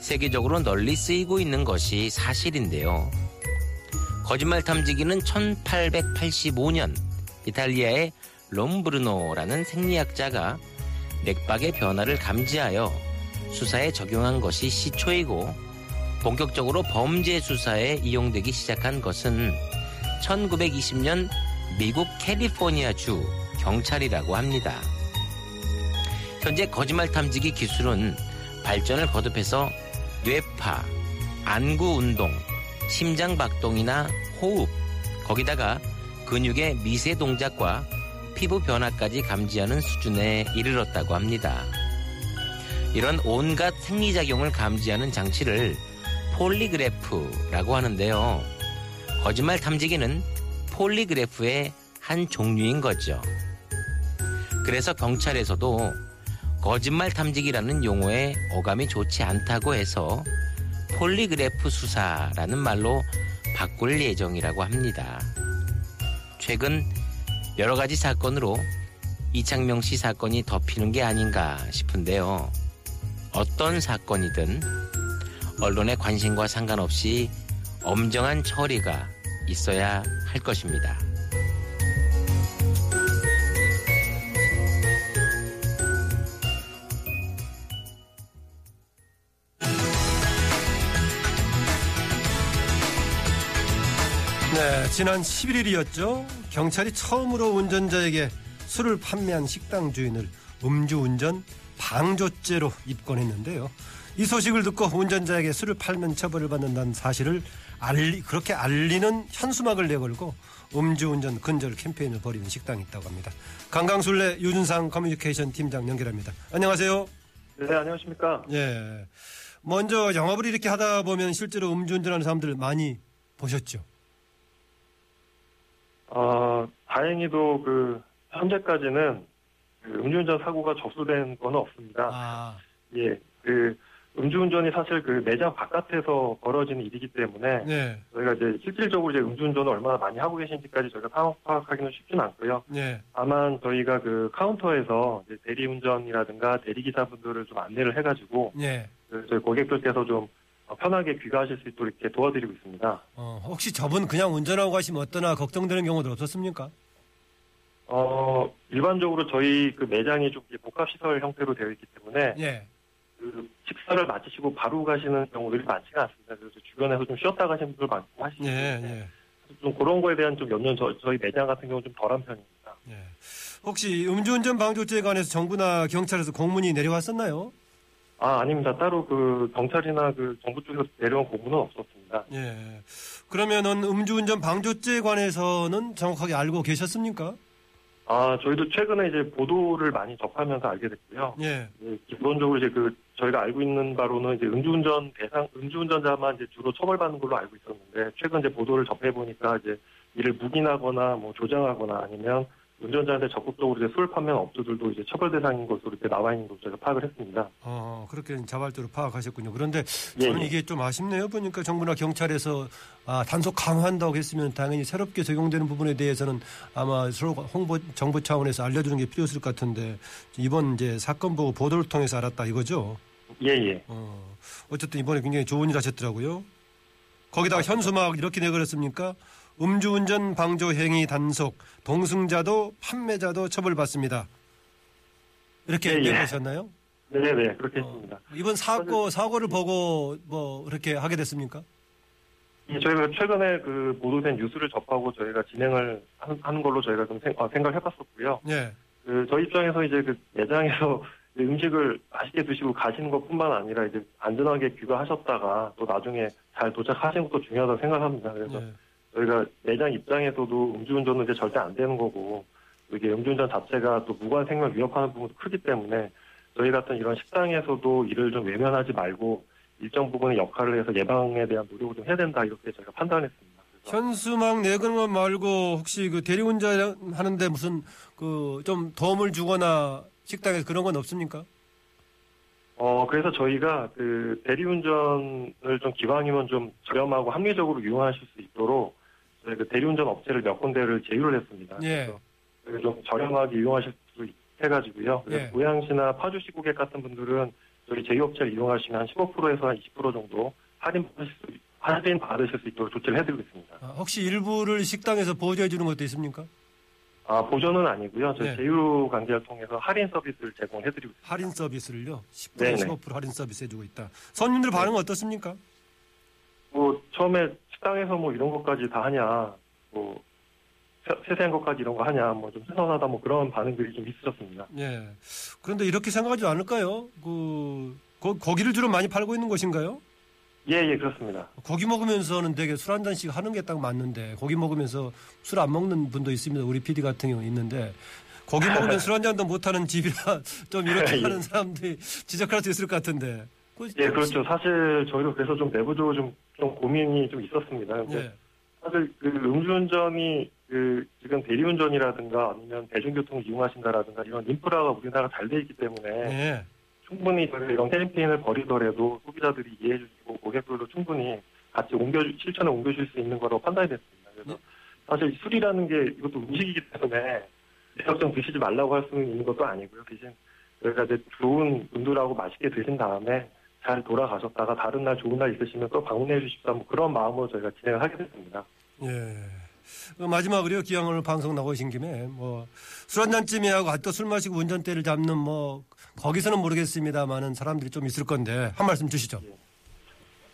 세계적으로 널리 쓰이고 있는 것이 사실인데요. 거짓말 탐지기는 1885년 이탈리아의 롬브르노라는 생리학자가 맥박의 변화를 감지하여 수사에 적용한 것이 시초이고 본격적으로 범죄 수사에 이용되기 시작한 것은 1920년 미국 캘리포니아주 경찰이라고 합니다. 현재 거짓말 탐지기 기술은 발전을 거듭해서 뇌파, 안구 운동, 심장 박동이나 호흡, 거기다가 근육의 미세 동작과 피부 변화까지 감지하는 수준에 이르렀다고 합니다. 이런 온갖 생리작용을 감지하는 장치를 폴리그래프라고 하는데요. 거짓말 탐지기는 폴리그래프의 한 종류인 거죠. 그래서 경찰에서도 거짓말 탐지기라는 용어에 어감이 좋지 않다고 해서 폴리그래프 수사라는 말로 바꿀 예정이라고 합니다. 최근 여러 가지 사건으로 이창명 씨 사건이 덮이는 게 아닌가 싶은데요. 어떤 사건이든 언론의 관심과 상관없이 엄정한 처리가 있어야 할 것입니다. 네, 지난 11일이었죠. 경찰이 처음으로 운전자에게 술을 판매한 식당 주인을 음주운전 방조죄로 입건했는데요. 이 소식을 듣고 운전자에게 술을 팔면 처벌을 받는다는 사실을 알리, 그렇게 알리는 현수막을 내걸고 음주운전 근절 캠페인을 벌이는 식당이 있다고 합니다. 강강술래 유준상 커뮤니케이션 팀장 연결합니다. 안녕하세요. 네, 안녕하십니까. 예. 먼저 영업을 이렇게 하다 보면 실제로 음주운전하는 사람들 많이 보셨죠? 어, 다행히도 그, 현재까지는 그 음주운전 사고가 접수된 건 없습니다. 아, 예, 그, 음주운전이 사실 그 매장 바깥에서 벌어지는 일이기 때문에 네. 저희가 이제 실질적으로 이제 음주운전을 얼마나 많이 하고 계신지까지 저희가 상황 파악하기는 쉽지는 않고요. 네. 다만 저희가 그 카운터에서 이제 대리운전이라든가 대리기사분들을 좀 안내를 해가지고 네. 그 저희 고객들께서 좀 편하게 귀가하실 수 있도록 이렇게 도와드리고 있습니다. 어, 혹시 저분 그냥 운전하고 가시면 어떠나 걱정되는 경우들 없었습니까? 어, 일반적으로 저희 그 매장이 좀 복합시설 형태로 되어 있기 때문에 예. 그 식사를 마치시고 바로 가시는 경우들이 많지가 않습니다. 그래서 주변에서 좀 쉬었다 가시는 분들 많고 하시기 예, 예. 좀 그런 거에 대한 좀 연연 저, 저희 매장 같은 경우는 좀 덜한 편입니다. 예. 혹시 음주운전 방조죄에 관해서 정부나 경찰에서 공문이 내려왔었나요? 아, 아닙니다. 따로 그 경찰이나 그 정부 쪽에서 내려온 공문은 없었습니다. 예. 그러면은 음주운전 방조죄에 관해서는 정확하게 알고 계셨습니까? 아, 저희도 최근에 이제 보도를 많이 접하면서 알게 됐고요. 예. 예, 기본적으로 이제 그 저희가 알고 있는 바로는 이제 음주운전 대상 음주운전자만 이제 주로 처벌받는 걸로 알고 있었는데 최근 이제 보도를 접해 보니까 이제 이를 묵인하거나 뭐 조장하거나 아니면 운전자한테 적극적으로 이제 술 판매한 업주들도 이제 처벌 대상인 것으로 이렇게 나와 있는 것을 저희가 파악을 했습니다. 어, 그렇게 자발적으로 파악하셨군요. 그런데 예, 저는 예. 이게 좀 아쉽네요. 보니까 정부나 경찰에서 아, 단속 강화한다고 했으면 당연히 새롭게 적용되는 부분에 대해서는 아마 서로 홍보 정부 차원에서 알려주는 게 필요했을 것 같은데 이번 이제 사건 보고 보도를 통해서 알았다 이거죠. 예, 예. 어, 어쨌든 이번에 굉장히 좋은 일 하셨더라고요. 거기다가 현수막 이렇게 내걸었습니까? 음주운전 방조 행위 단속, 동승자도 판매자도 처벌받습니다. 이렇게 예, 예. 내걸으셨나요? 네, 네, 그렇게 어, 했습니다. 이번 사고 사고를 보고 뭐 그렇게 하게 됐습니까? 예, 저희가 최근에 그 보도된 뉴스를 접하고 저희가 진행을 한- 하는 걸로 저희가 좀 생, 어, 생각을 해봤었고요. 예. 그 저희 입장에서 이제 그 매장에서 <laughs> 이제 음식을 맛있게 드시고 가시는 것뿐만 아니라 이제 안전하게 귀가하셨다가 또 나중에 잘 도착하시는 것도 중요하다고 생각합니다. 그래서 예. 저희가 매장 입장에서도 음주운전은 이제 절대 안 되는 거고 또 이게 음주운전 자체가 또 무관 생명 위협하는 부분도 크기 때문에 저희 같은 이런 식당에서도 이를 좀 외면하지 말고 일정 부분의 역할을 해서 예방에 대한 노력을 좀 해야 된다 이렇게 저희가 판단했습니다. 현수막 내거는 것 말고 혹시 그 대리운전 하는데 무슨 그 좀 도움을 주거나 식당에서 그런 건 없습니까? 어, 그래서 저희가 그 대리운전을 좀 기왕이면 좀 저렴하고 합리적으로 이용하실 수 있도록 저희 그 대리운전 업체를 몇 군데를 제휴를 했습니다. 예. 그래서 좀 저렴하게 이용하실 수 해가지고요. 예. 고양시나 파주시 고객 같은 분들은 저희 제휴업체를 이용하시면 한 15%에서 한 20% 정도 할인 받으실 수, 할인 받으실 수 있도록 조치를 해드리고 있습니다. 아, 혹시 일부를 식당에서 보조해 주는 것도 있습니까? 아, 보조는 아니고요. 저희 네. 제휴 관계를 통해서 할인 서비스를 제공해드리고 있습니다. 할인 서비스를요. 10% 네네. 15% 할인 서비스 해주고 있다. 손님들 반응 은 어떻습니까? 뭐 처음에 식당에서 뭐 이런 것까지 다 하냐, 뭐 세- 세세한 것까지 이런 거 하냐, 뭐 좀 신선하다, 뭐 그런 반응들이 좀 있으셨습니다. 예. 그런데 이렇게 생각하지 않을까요? 그 고, 고기를 주로 많이 팔고 있는 곳인가요? 예, 예, 그렇습니다. 고기 먹으면서는 되게 술 한 잔씩 하는 게 딱 맞는데 고기 먹으면서 술 안 먹는 분도 있습니다. 우리 PD 같은 경우 있는데 고기 먹으면 술 한 잔도 못 하는 집이라 <laughs> 좀 이렇게 예. 하는 사람들이 지적할 수 있을 것 같은데. 그- 예, 그렇죠. 사실 저희도 그래서 좀 내부적으로 좀, 좀 고민이 좀 있었습니다. 근데 예. 사실 그 음주운전이 그 지금 대리운전이라든가 아니면 대중교통을 이용하신다라든가 이런 인프라가 우리나라가 잘 돼 있기 때문에 예. 충분히 저희가 이런 캠페인을 벌이더라도 소비자들이 이해해 주시고 고객들도 충분히 같이 옮겨 실천에 옮겨줄 수 있는 거라고 판단이 됐습니다. 그래서 사실 술이라는 게 이것도 음식이기 때문에 대역정 드시지 말라고 할 수는 있는 것도 아니고요. 대신 저희가 이제 좋은 분들하고 맛있게 드신 다음에 잘 돌아가셨다가 다른 날 좋은 날 있으시면 또 방문해 주십사 뭐 그런 마음으로 저희가 진행을 하게 됐습니다. 예. 그 마지막으로요, 기왕 오늘 방송 나오신 김에, 뭐, 술 한잔쯤에 하고, 아, 또술 마시고 운전대를 잡는, 뭐, 거기서는 모르겠습니다만은 사람들이 좀 있을 건데, 한 말씀 주시죠.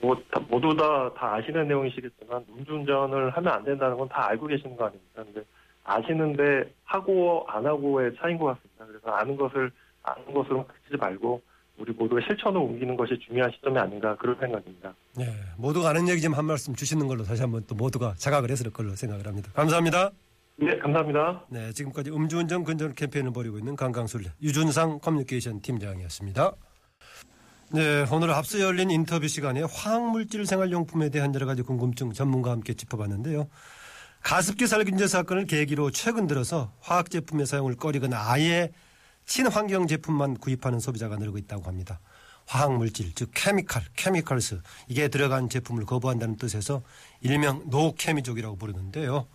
뭐 다- 모두 다, 다 아시는 내용이시겠지만 음주운전을 하면 안 된다는 건 다 알고 계시는 거 아닙니까? 근데 아시는데 하고 안 하고의 차이인 것 같습니다. 그래서 아는 것을 아는 것으로 그치지 말고 우리 모두가 실천으로 옮기는 것이 중요한 시점이 아닌가 그런 생각입니다. 예. 모두가 아는 얘기 좀 한 말씀 주시는 걸로 다시 한번 또 모두가 자각을 했을 걸로 생각을 합니다. 감사합니다. 네, 감사합니다. 네. 지금까지 음주운전 근절 캠페인을 벌이고 있는 강강술 유준상 커뮤니케이션 팀장이었습니다. 네. 오늘 앞서 열린 인터뷰 시간에 화학물질 생활용품에 대한 여러 가지 궁금증 전문가와 함께 짚어봤는데요. 가습기 살균제 사건을 계기로 최근 들어서 화학 제품의 사용을 꺼리거나 아예 친환경 제품만 구입하는 소비자가 늘고 있다고 합니다. 화학물질, 즉 케미칼, 케미컬스 이게 들어간 제품을 거부한다는 뜻에서 일명 노케미족이라고 부르는데요.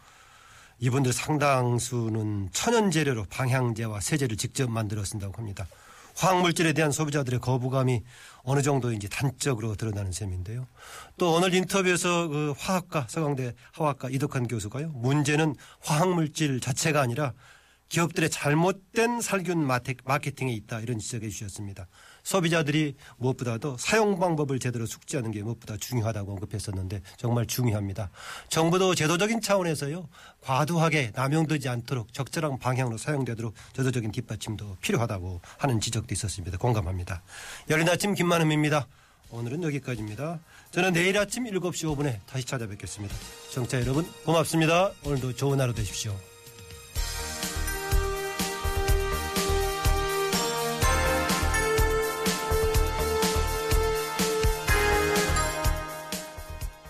이분들 상당수는 천연 재료로 방향제와 세제를 직접 만들어 쓴다고 합니다. 화학물질에 대한 소비자들의 거부감이 어느 정도인지 단적으로 드러나는 셈인데요. 또 오늘 인터뷰에서 그 화학과 서강대 화학과 이덕환 교수가요. 문제는 화학물질 자체가 아니라 기업들의 잘못된 살균 마케- 마케팅에 있다 이런 지적해 주셨습니다. 소비자들이 무엇보다도 사용 방법을 제대로 숙지하는 게 무엇보다 중요하다고 언급했었는데 정말 중요합니다. 정부도 제도적인 차원에서요 과도하게 남용되지 않도록 적절한 방향으로 사용되도록 제도적인 뒷받침도 필요하다고 하는 지적도 있었습니다. 공감합니다. 열린 아침 김만음입니다. 오늘은 여기까지입니다. 저는 내일 아침 7시 5분에 다시 찾아뵙겠습니다. 정차 여러분 고맙습니다. 오늘도 좋은 하루 되십시오.